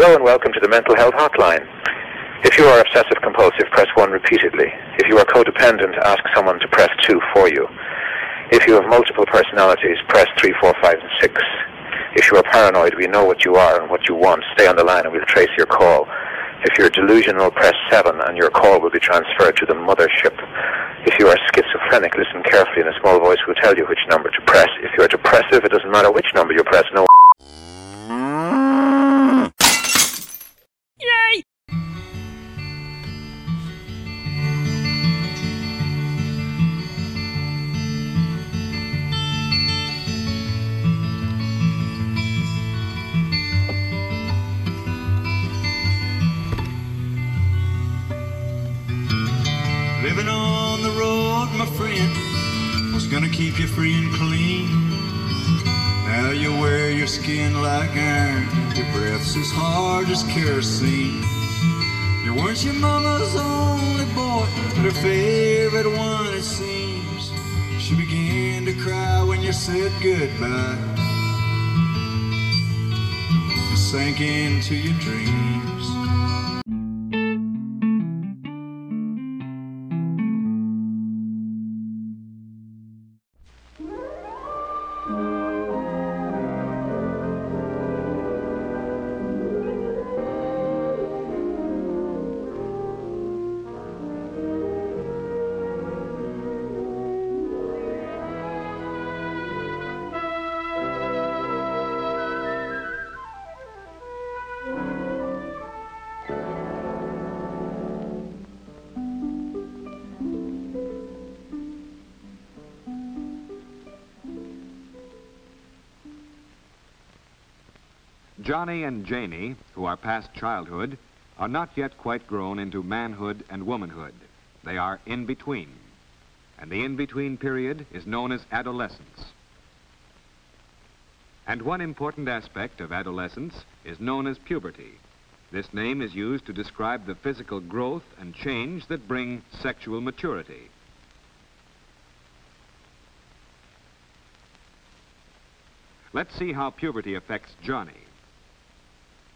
Hello and welcome to the Mental Health Hotline. If you are obsessive compulsive, press 1 repeatedly. If you are codependent, ask someone to press 2 for you. If you have multiple personalities, press 3, 4, 5, and 6. If you are paranoid, we know what you are and what you want. Stay on the line and we'll trace your call. If you're delusional, press 7 and your call will be transferred to the mothership. If you are schizophrenic, listen carefully and a small voice will tell you which number to press. If you are depressive, it doesn't matter which number you press, no keep you free and clean. Now you wear your skin like iron, your breath's as hard as kerosene. You weren't your mama's only boy, but her favorite one, it seems. She began to cry when you said goodbye. You sank into your dreams. Johnny and Janie, who are past childhood, are not yet quite grown into manhood and womanhood. They are in between. And the in between period is known as adolescence. And one important aspect of adolescence is known as puberty. This name is used to describe the physical growth and change that bring sexual maturity. Let's see how puberty affects Johnny.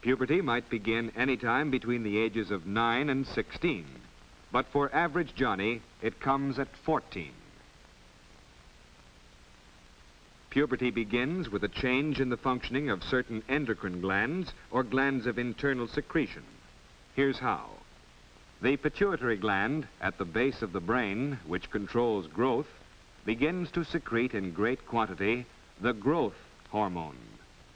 Puberty might begin any time between the ages of 9 and 16, but for average Johnny, it comes at 14. Puberty begins with a change in the functioning of certain endocrine glands or glands of internal secretion. Here's how. The pituitary gland at the base of the brain, which controls growth, begins to secrete in great quantity the growth hormone.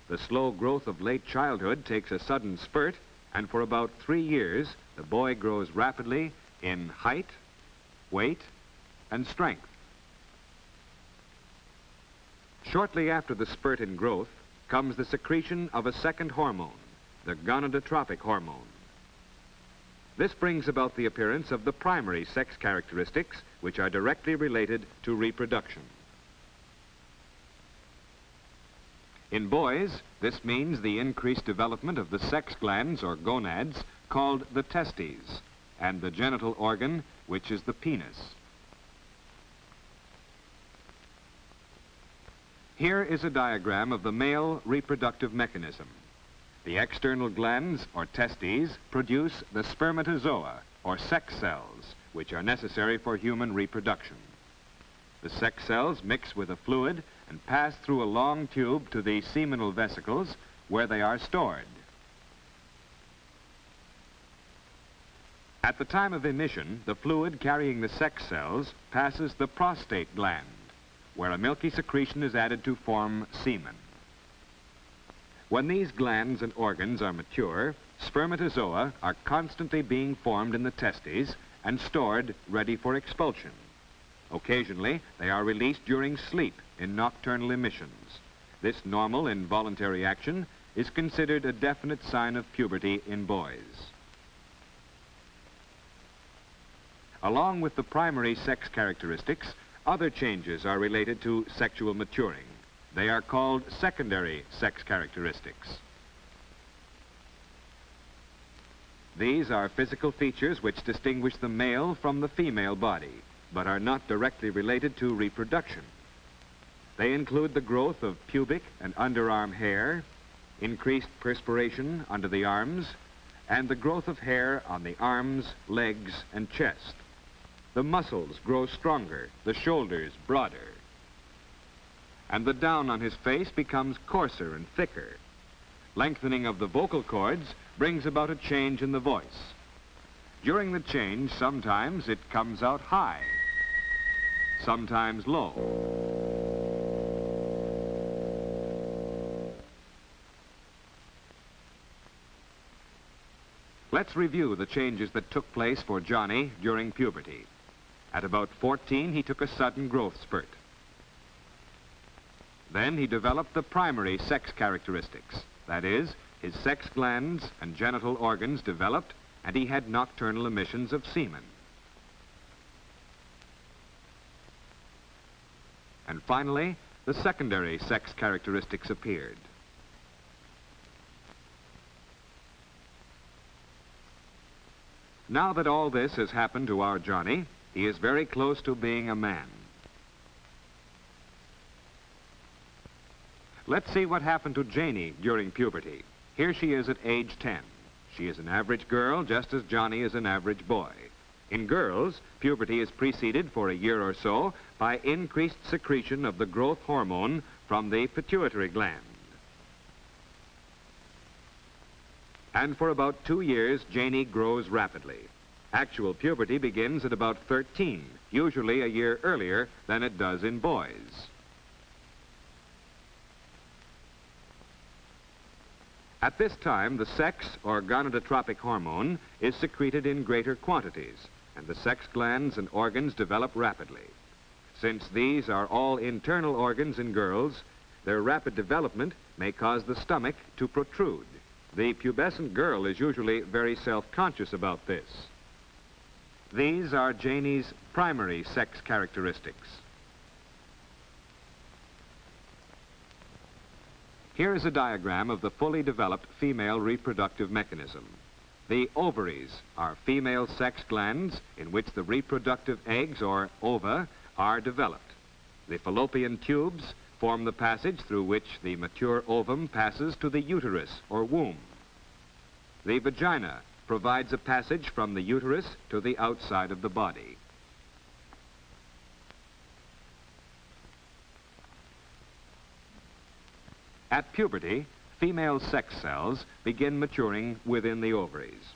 The slow growth of late childhood takes a sudden spurt, and for about three years, the boy grows rapidly in height, weight, and strength. Shortly after the spurt in growth comes the secretion of a second hormone, the gonadotropic hormone. This brings about the appearance of the primary sex characteristics which are directly related to reproduction. In boys, this means the increased development of the sex glands or gonads called the testes and the genital organ, which is the penis. Here is a diagram of the male reproductive mechanism. The external glands, or testes, produce the spermatozoa, or sex cells, which are necessary for human reproduction. The sex cells mix with a fluid and pass through a long tube to the seminal vesicles where they are stored. At the time of emission, the fluid carrying the sex cells passes the prostate gland, where a milky secretion is added to form semen. When these glands and organs are mature, spermatozoa are constantly being formed in the testes and stored ready for expulsion. Occasionally, they are released during sleep in nocturnal emissions. This normal involuntary action is considered a definite sign of puberty in boys. Along with the primary sex characteristics, other changes are related to sexual maturing. They are called secondary sex characteristics. These are physical features which distinguish the male from the female body but are not directly related to reproduction. They include the growth of pubic and underarm hair, increased perspiration under the arms, and the growth of hair on the arms, legs, and chest. The muscles grow stronger, the shoulders broader. And the down on his face becomes coarser and thicker. Lengthening of the vocal cords brings about a change in the voice. During the change, sometimes it comes out high, sometimes low. Let's review the changes that took place for Johnny during puberty. At about 14, he took a sudden growth spurt. Then he developed the primary sex characteristics. That is, his sex glands and genital organs developed, and he had nocturnal emissions of semen. And finally, the secondary sex characteristics appeared. Now that all this has happened to our Johnny, he is very close to being a man. Let's see what happened to Janie during puberty. Here she is at age 10. She is an average girl, just as Johnny is an average boy. In girls, puberty is preceded for a year or so by increased secretion of the growth hormone from the pituitary gland. And for about two years, Janie grows rapidly. Actual puberty begins at about 13, usually a year earlier than it does in boys. At this time, the sex or gonadotropic hormone is secreted in greater quantities, and the sex glands and organs develop rapidly. Since these are all internal organs in girls, their rapid development may cause the stomach to protrude. The pubescent girl is usually very self-conscious about this. These are Janie's primary sex characteristics. Here is a diagram of the fully developed female reproductive mechanism. The ovaries are female sex glands in which the reproductive eggs, or ova, are developed. The fallopian tubes form the passage through which the mature ovum passes to the uterus, or womb. The vagina provides a passage from the uterus to the outside of the body. At puberty, female sex cells begin maturing within the ovaries.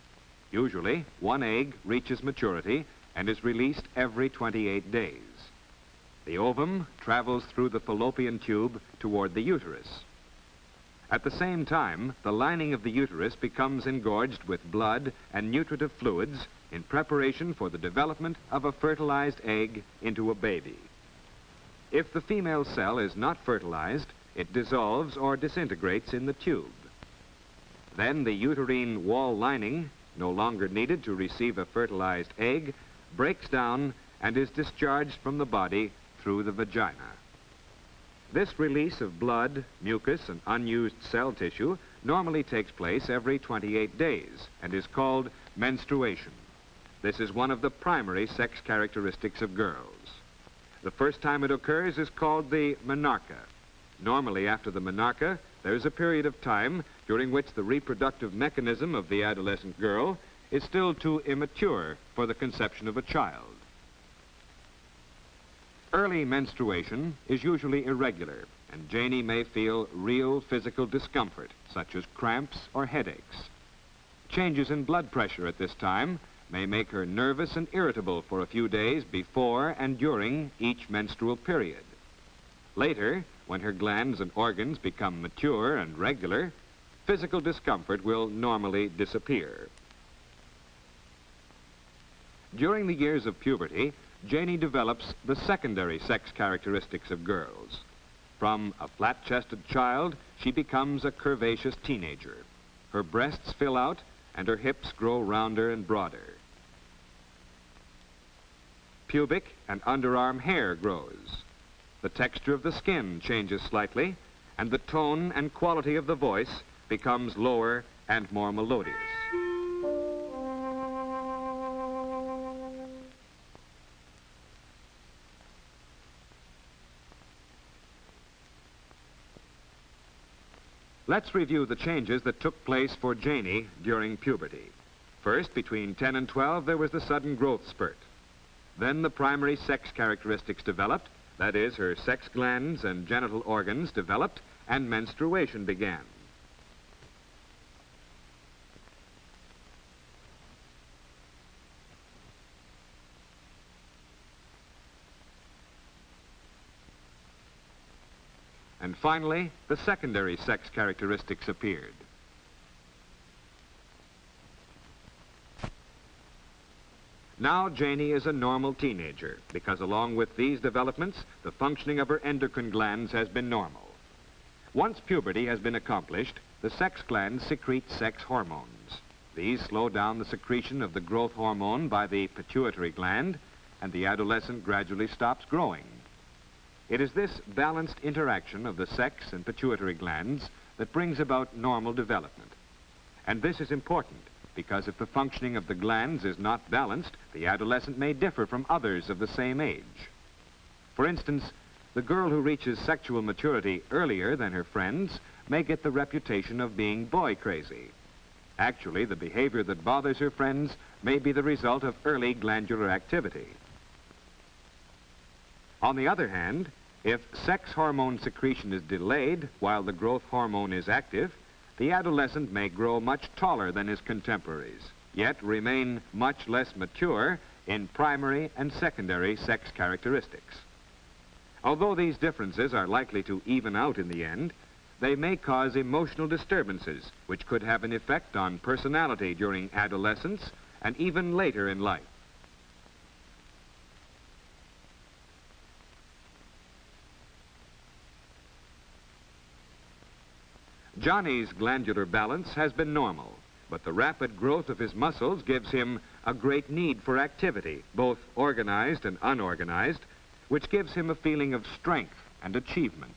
Usually, one egg reaches maturity and is released every 28 days. The ovum travels through the fallopian tube toward the uterus. At the same time, the lining of the uterus becomes engorged with blood and nutritive fluids in preparation for the development of a fertilized egg into a baby. If the female cell is not fertilized, it dissolves or disintegrates in the tube. Then the uterine wall lining, no longer needed to receive a fertilized egg, breaks down and is discharged from the body through the vagina. This release of blood, mucus, and unused cell tissue normally takes place every 28 days and is called menstruation. This is one of the primary sex characteristics of girls. The first time it occurs is called the menarche. Normally, after the menarche, there's a period of time during which the reproductive mechanism of the adolescent girl is still too immature for the conception of a child. Early menstruation is usually irregular, and Janie may feel real physical discomfort, such as cramps or headaches. Changes in blood pressure at this time may make her nervous and irritable for a few days before and during each menstrual period. Later, when her glands and organs become mature and regular, physical discomfort will normally disappear. During the years of puberty, Janie develops the secondary sex characteristics of girls. From a flat-chested child, she becomes a curvaceous teenager. Her breasts fill out and her hips grow rounder and broader. Pubic and underarm hair grows. The texture of the skin changes slightly, and the tone and quality of the voice becomes lower and more melodious. Let's review the changes that took place for Janie during puberty. First, between 10 and 12, there was the sudden growth spurt. Then the primary sex characteristics developed, that is, her sex glands and genital organs developed, and menstruation began. And finally, the secondary sex characteristics appeared. Now Janie is a normal teenager because along with these developments, the functioning of her endocrine glands has been normal. Once puberty has been accomplished, the sex glands secrete sex hormones. These slow down the secretion of the growth hormone by the pituitary gland, and the adolescent gradually stops growing. It is this balanced interaction of the sex and pituitary glands that brings about normal development. And this is important because if the functioning of the glands is not balanced, the adolescent may differ from others of the same age. For instance, the girl who reaches sexual maturity earlier than her friends may get the reputation of being boy crazy. Actually, the behavior that bothers her friends may be the result of early glandular activity. On the other hand, if sex hormone secretion is delayed while the growth hormone is active, the adolescent may grow much taller than his contemporaries, yet remain much less mature in primary and secondary sex characteristics. Although these differences are likely to even out in the end, they may cause emotional disturbances, which could have an effect on personality during adolescence and even later in life. Johnny's glandular balance has been normal, but the rapid growth of his muscles gives him a great need for activity, both organized and unorganized, which gives him a feeling of strength and achievement.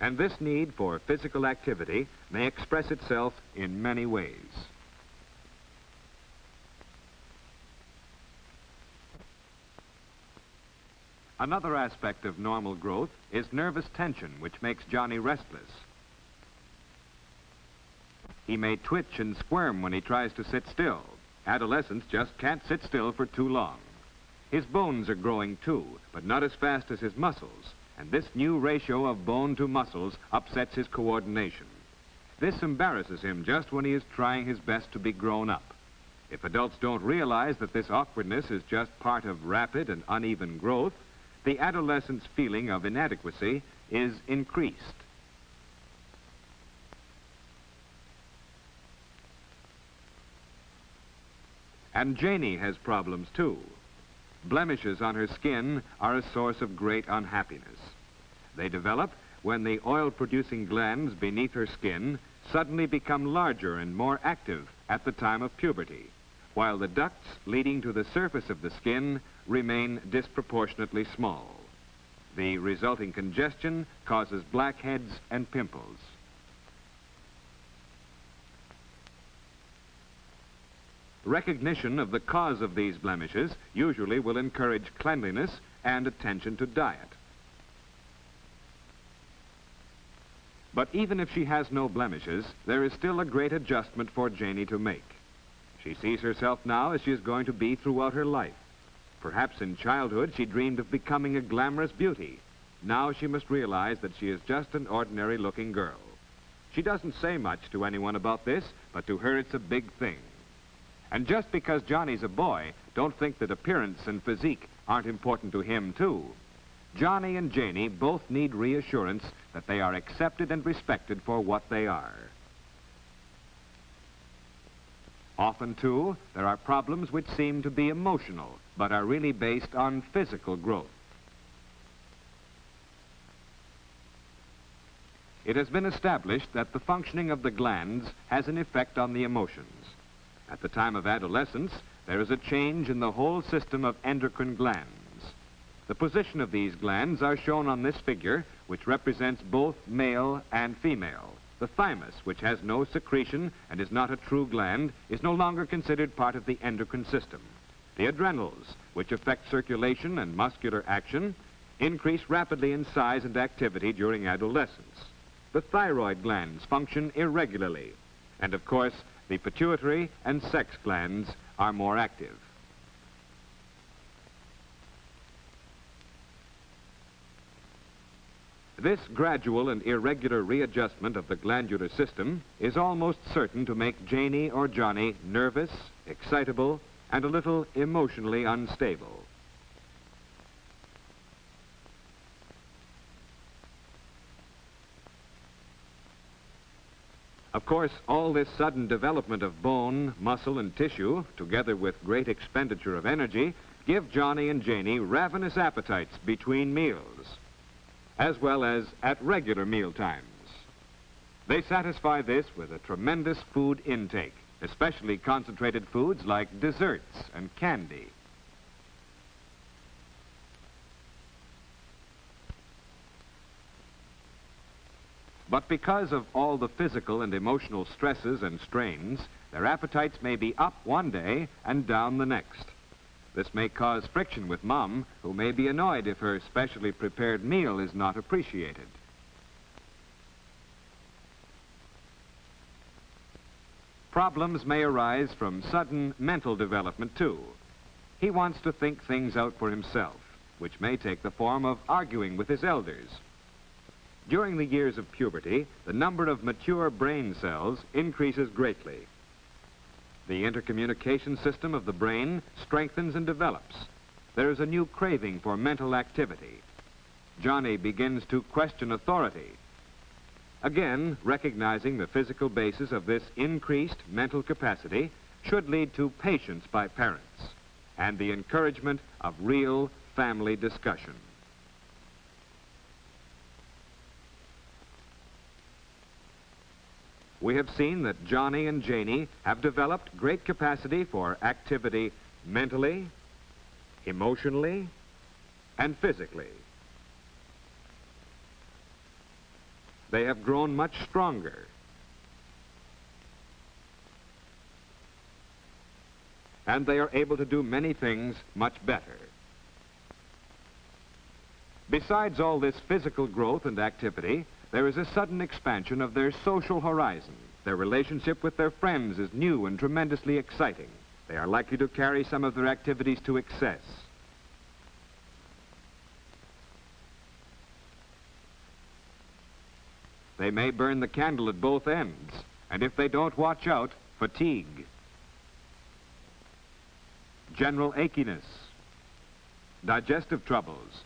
And this need for physical activity may express itself in many ways. Another aspect of normal growth is nervous tension, which makes Johnny restless. He may twitch and squirm when he tries to sit still. Adolescents just can't sit still for too long. His bones are growing too, but not as fast as his muscles, and this new ratio of bone to muscles upsets his coordination. This embarrasses him just when he is trying his best to be grown up. If adults don't realize that this awkwardness is just part of rapid and uneven growth, the adolescent's feeling of inadequacy is increased. And Janie has problems too. Blemishes on her skin are a source of great unhappiness. They develop when the oil-producing glands beneath her skin suddenly become larger and more active at the time of puberty while the ducts leading to the surface of the skin remain disproportionately small. The resulting congestion causes blackheads and pimples. Recognition of the cause of these blemishes usually will encourage cleanliness and attention to diet. But even if she has no blemishes, there is still a great adjustment for Janie to make. She sees herself now as she is going to be throughout her life. Perhaps in childhood she dreamed of becoming a glamorous beauty. Now she must realize that she is just an ordinary looking girl. She doesn't say much to anyone about this, but to her it's a big thing. And just because Johnny's a boy, don't think that appearance and physique aren't important to him, too. Johnny and Janie both need reassurance that they are accepted and respected for what they are. Often, too, there are problems which seem to be emotional, but are really based on physical growth. It has been established that the functioning of the glands has an effect on the emotions. At the time of adolescence, there is a change in the whole system of endocrine glands. The position of these glands are shown on this figure, which represents both male and female. The thymus, which has no secretion and is not a true gland, is no longer considered part of the endocrine system. The adrenals, which affect circulation and muscular action, increase rapidly in size and activity during adolescence. The thyroid glands function irregularly, and of course, the pituitary and sex glands are more active. This gradual and irregular readjustment of the glandular system is almost certain to make Janie or Johnny nervous, excitable, and a little emotionally unstable. Of course, all this sudden development of bone, muscle, and tissue, together with great expenditure of energy, give Johnny and Janie ravenous appetites between meals as well as at regular meal times. They satisfy this with a tremendous food intake, especially concentrated foods like desserts and candy. But because of all the physical and emotional stresses and strains, their appetites may be up one day and down the next. This may cause friction with Mom, who may be annoyed if her specially prepared meal is not appreciated. Problems may arise from sudden mental development, too. He wants to think things out for himself, which may take the form of arguing with his elders. During the years of puberty, the number of mature brain cells increases greatly. The intercommunication system of the brain strengthens and develops. There is a new craving for mental activity. Johnny begins to question authority. Again, recognizing the physical basis of this increased mental capacity should lead to patience by parents and the encouragement of real family discussion. We have seen that Johnny and Janie have developed great capacity for activity mentally, emotionally, and physically. They have grown much stronger. And they are able to do many things much better. Besides all this physical growth and activity, there is a sudden expansion of their social horizon. Their relationship with their friends is new and tremendously exciting. They are likely to carry some of their activities to excess. They may burn the candle at both ends, and if they don't watch out, fatigue, general achiness, digestive troubles,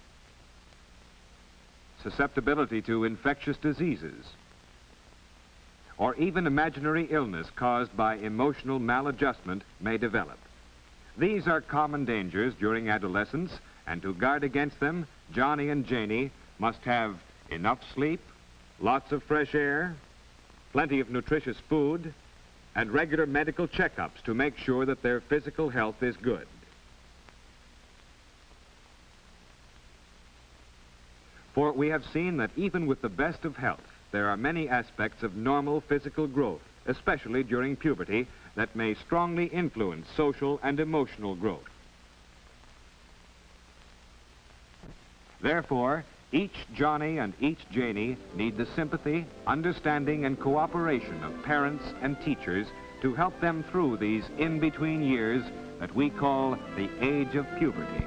susceptibility to infectious diseases, or even imaginary illness caused by emotional maladjustment may develop. These are common dangers during adolescence, and to guard against them, Johnny and Janie must have enough sleep, lots of fresh air, plenty of nutritious food, and regular medical checkups to make sure that their physical health is good. For we have seen that even with the best of health, there are many aspects of normal physical growth, especially during puberty, that may strongly influence social and emotional growth. Therefore, each Johnny and each Janie need the sympathy, understanding, and cooperation of parents and teachers to help them through these in-between years that we call the age of puberty.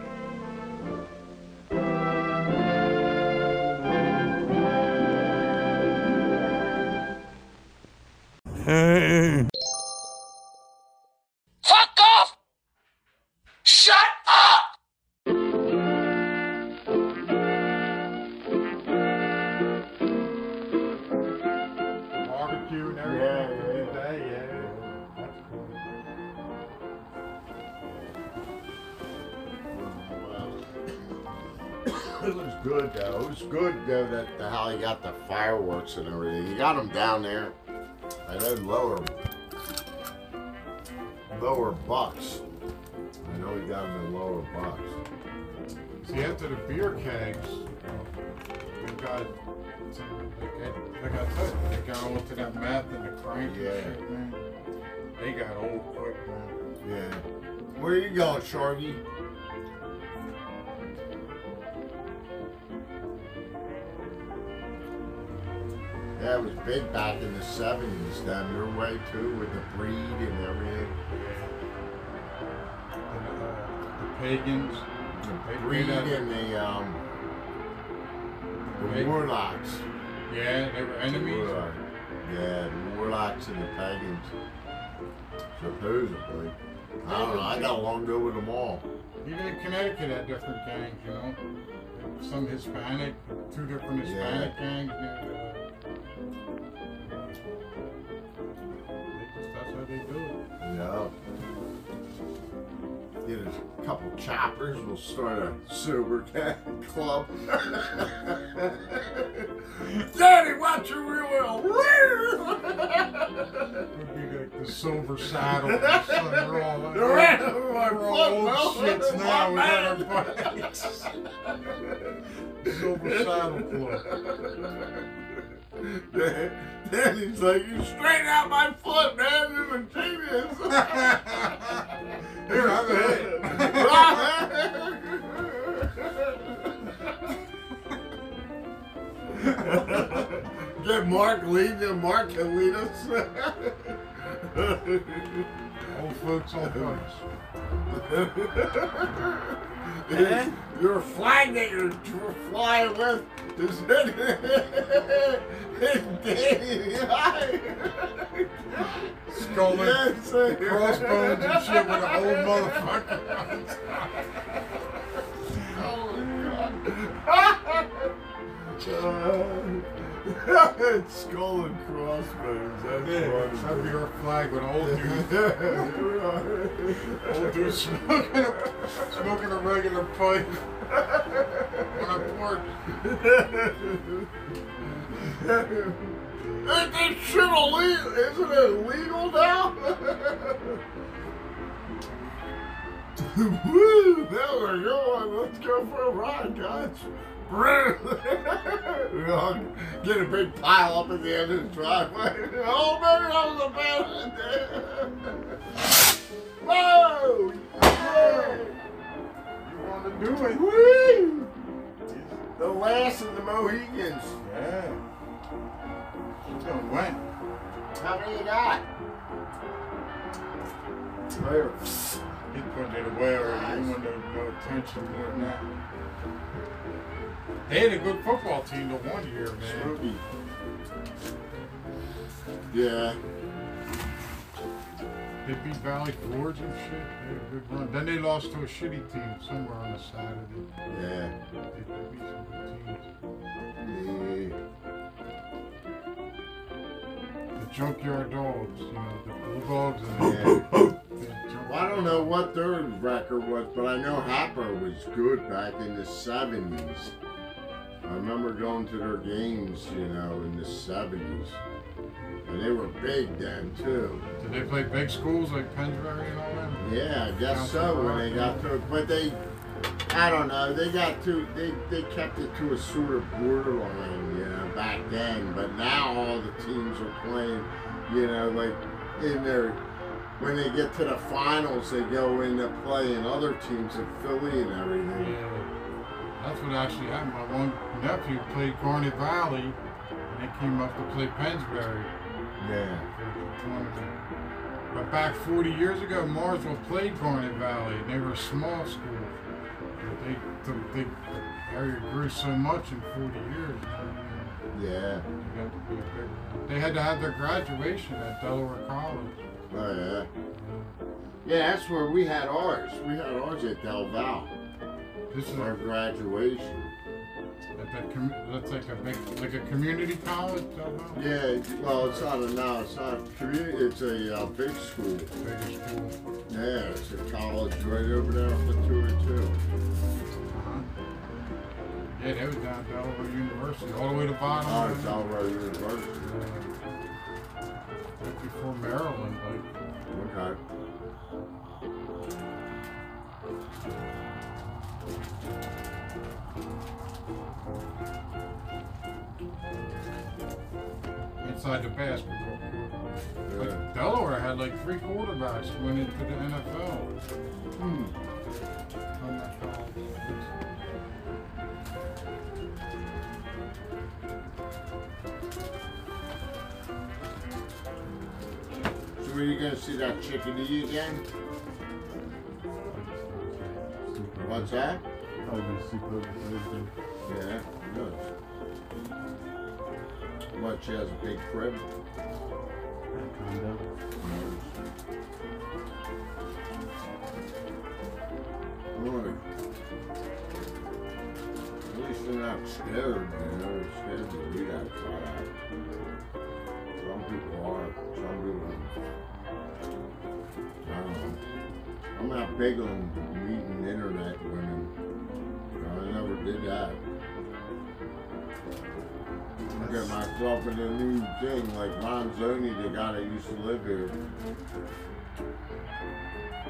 Fuck off! Shut up! Barbecue and everything. Yeah, yeah. day, yeah. That's cool. It was good though. It was good though that the, how he got the fireworks and everything. He got them down there. And then lower, lower bucks. I know he got them in lower box. See, after the beer kegs, we got like, I- I said, they got onto that meth and the crank Yeah. and shit, man. They got old quick, man. Yeah. Where you going, Shorty? Yeah, it was big back in the seventies down your way too, with the breed and everything. And, uh, the pagans. They Breed and the um, the warlocks. Yeah, they were enemies. Warlock. Yeah, the warlocks and the pagans. Supposedly. I don't know. I got along good with them all. Even in Connecticut had different gangs, you know. Some Hispanic, two different Hispanic gangs. Yeah. They it. Yeah. Get a couple choppers. We'll start a sober cat club. Daddy, watch your real well. Would be like the silver saddle. They're all, The they're all, of my they're all foot, old shits now. We got our bikes. Silver saddle club. Daddy's like, you straighten out my foot, man. You're a genius. Here, have Get Mark lead you. Mark can lead us. Old folks, old folks. Your flag that you're flying with is is and Skull and Yes, crossbones and shit with an old motherfucker. Uh, skull and crossbones. That's Yeah, funny. that'd our flag with an old dude. Old dude smoking a, smoking a regular pipe on a porch. Ain't this shit illegal? Isn't it illegal now? Woo! Now we're going. Let's go for a ride, guys. get a big pile up at the end of the driveway. Oh, maybe that was a bad idea. Whoa! Yay! You want to do it? Woo! The last of the Mohicans. Yeah. So when? How many you got? There. He's putting it away already. He wanted no attention more than that. They had a good football team the one year, man. Yeah. They beat Valley Forge and shit. They had a good run. Then they lost to a shitty team somewhere on a Saturday. Yeah. They beat some good teams. Yeah. The Junkyard Dogs, you know, the Bulldogs and the, the Well, I don't know what their record was, but I know Happer was good back in the 70s. I remember going to their games, you know, in the 70s. And they were big then, too. Did they play big schools like Pennsbury and all that? Yeah, I guess so when they got to. But they, I don't know, they got to, they, they kept it to a sort of borderline, you know, back then. But now all the teams are playing, you know, like in their, when they get to the finals, they go into playing other teams in Philly and everything. Yeah. That's what actually happened. My one nephew played Garnet Valley, and they came up to play Pennsbury Yeah. for the tournament. But back 40 years ago, Morrisville played Garnet Valley, they were a small school. But they, the, they, the area grew so much in 40 years. Yeah. They, got to be a they had to have their graduation at Delaware College. Oh, yeah. Yeah, that's where we had ours. We had ours at Del Val. This is Our graduation. That com, that's like a big, like a community college. Delaware? Yeah, well, it's not a, now. it's not a community, it's a uh, big school. Bigger school. Yeah, it's a college right over there off of 202. Uh-huh. Yeah, they was down at Delaware University, all the way to the bottom. Oh, it's it. Delaware University. Uh, right before Maryland, like. Okay. inside the outside the basket. But Delaware had like three quarterbacks went into the NFL. Hmm. Oh so are you gonna see that chicken to you again? What's that? Yeah. She has a big crib? Condo. Good. At least they're not scared, you know, they're scared to be that far out. Some people are, some people know. I'm not big on meeting internet women. I never did that. I got myself in a new thing like Ron Zoni, the guy that used to live here.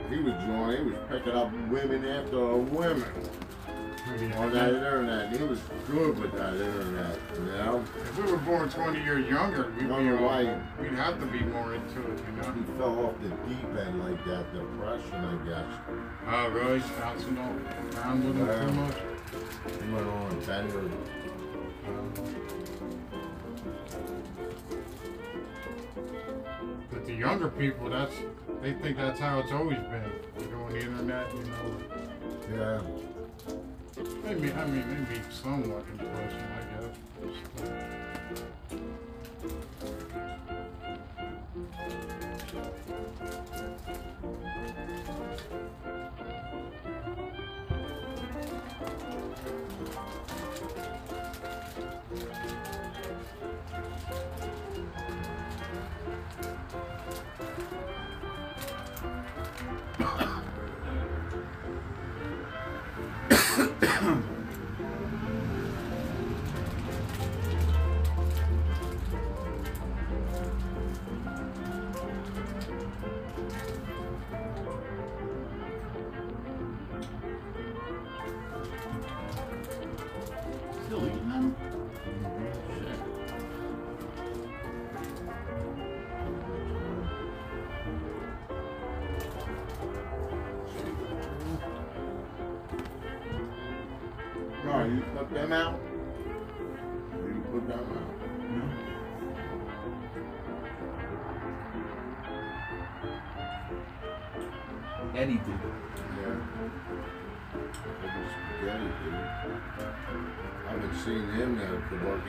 He was doing, he was picking up women after women on that internet. He was good with that internet, you know? If we were born 20 years younger, we'd, be, Wonder uh, why. we'd have to be more into it, you know? He fell off the deep end like that, depression, I guess. Oh, really? Bouncing off around with them Yeah. too much? He went on a bender. The younger people, that's they think that's how it's always been. You go on the internet, you know. Yeah. Maybe I mean maybe somewhat impression, I guess.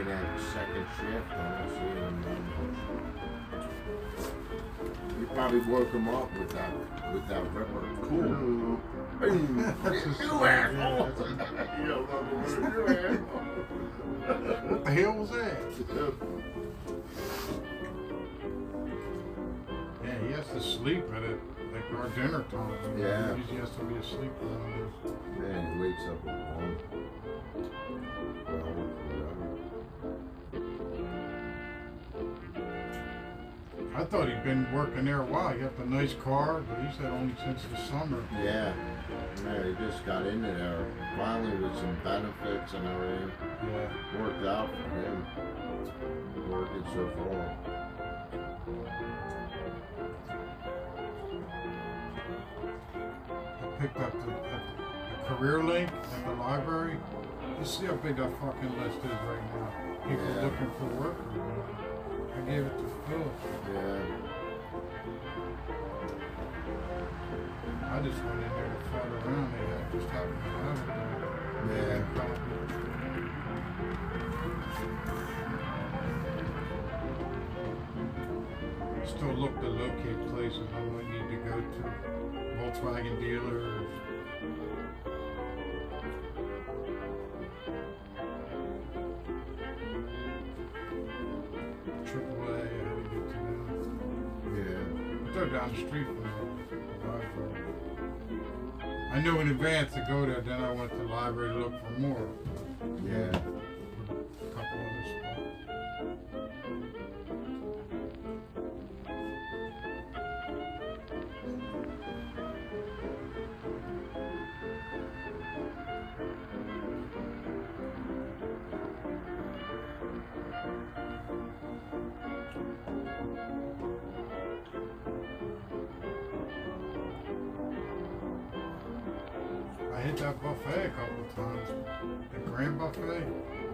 Working that second shift. I don't see him. um, You probably woke him up with that with that ripper. Cool. you asshole! You don't love the word, you asshole. What the hell was that? Yeah, he has to sleep at it like our dinner time. Yeah. He has to be asleep around this. Man, he wakes up at one. Well, whatever. I thought he'd been working there a while. He got the nice car, but he's had only since the summer. Yeah. Man, he just got into there finally with some benefits and everything. Yeah. Worked out for him. Working so far. I picked up the, the career link in the library. You see how big that fucking list is right now. People Yeah. looking for work. I gave it to Phil. Yeah. I just went in there to flat around. They had just happened to have it there. Yeah. Still look to locate places I might need to go to. Volkswagen dealers. Down the street from the library. I knew in advance to go there, then I went to the library to look for more. Yeah. Times. The Grand Buffet,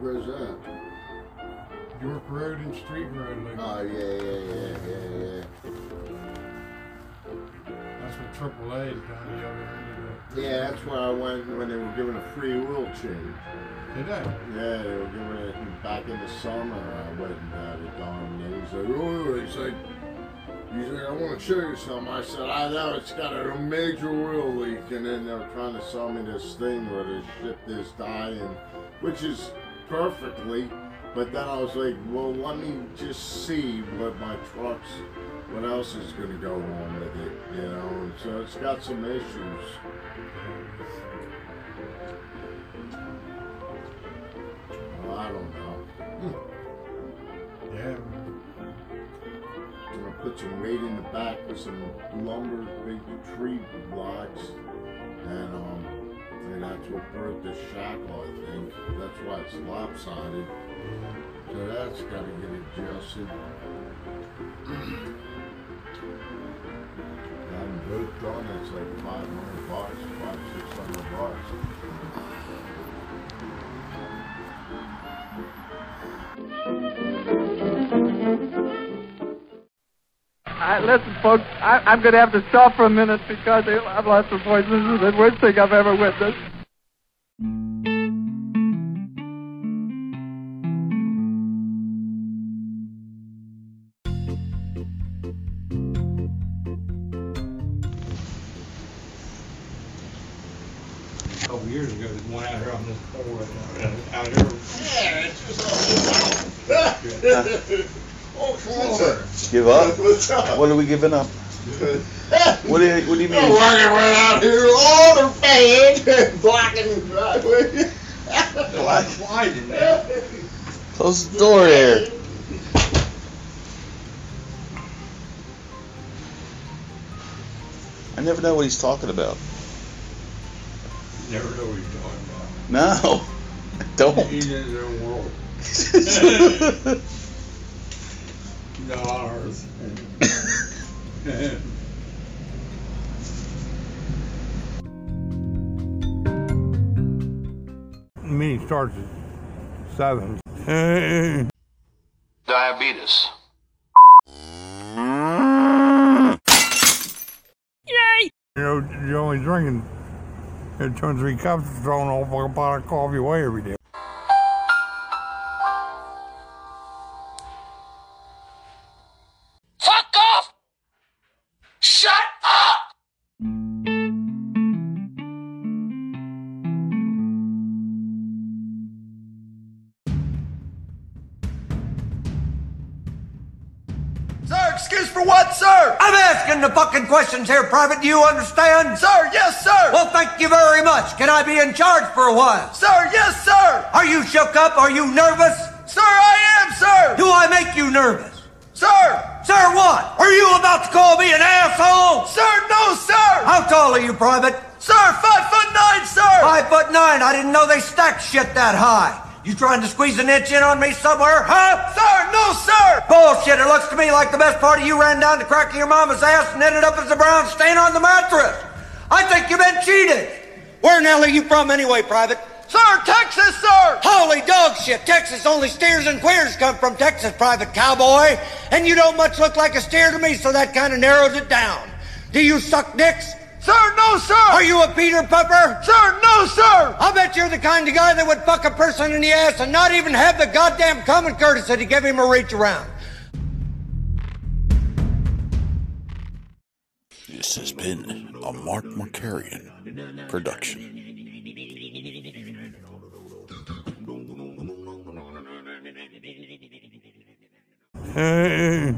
Where's that? York Road and Street Road. Like, Oh, yeah, yeah, yeah, yeah, yeah. That's what AAA is down the other end of Yeah, that's where I went when they were giving a free oil change. it. Did they? Yeah, they were giving it back in the summer. I went and had it done. And he was like, oh, he's like, I want to show you something. I said, I know it's got a major oil leak. And then they're trying to sell me this thing where they ship this dye in, which is perfectly. But then I was like, well, let me just see what my truck's, what else is going to go on with it, you know. And so it's got some issues. Well, I don't know. Hmm. Yeah. I'm put some weight in the back with some lumber, big tree blocks, and um, and that's what broke the shackle. I think that's why it's lopsided. So that's got to get adjusted. Having both done, it's like 500 bucks, five, 600 bucks. I, listen, folks, I, I'm going to have to stop for a minute because I've lost my voice. This is the worst thing I've ever witnessed. Up? What are we giving up? What do you, what do you mean? walking right out here, all the fans blocking the driveway. Why didn't? Close the door there. I never know what he's talking about. Never know what you're talking about. No, I don't. He's in his own world. Not ours. The meeting starts at seven. Diabetes. Yay! You know, you're only drinking two or three cups, throwing a whole pot of coffee away every day. Here, Private. Do you understand? Sir, yes, sir. Well, thank you very much. Can I be in charge for a while? Sir, yes, sir. Are you shook up? Are you nervous? Sir, I am, sir. Do I make you nervous? Sir. Sir, what? Are you about to call me an asshole? Sir, no, sir. How tall are you, Private? Sir, five foot nine, sir. Five foot nine. I didn't know they stacked shit that high. You trying to squeeze an inch in on me somewhere, huh? Sir, no, sir! Bullshit, it looks to me like the best part of you ran down the crack of your mama's ass and ended up as a brown stain on the mattress. I think you've been cheated. Where in hell are you from anyway, Private? Sir, Texas, sir! Holy dog shit, Texas, only steers and queers come from Texas, Private Cowboy. And you don't much look like a steer to me, so that kind of narrows it down. Do you suck dicks? Sir, no, sir! Are you a Peter Puffer? Sir, no, sir! I'll bet you're the kind of guy that would fuck a person in the ass and not even have the goddamn common courtesy to give him a reach around. This has been a Mark Markarian production.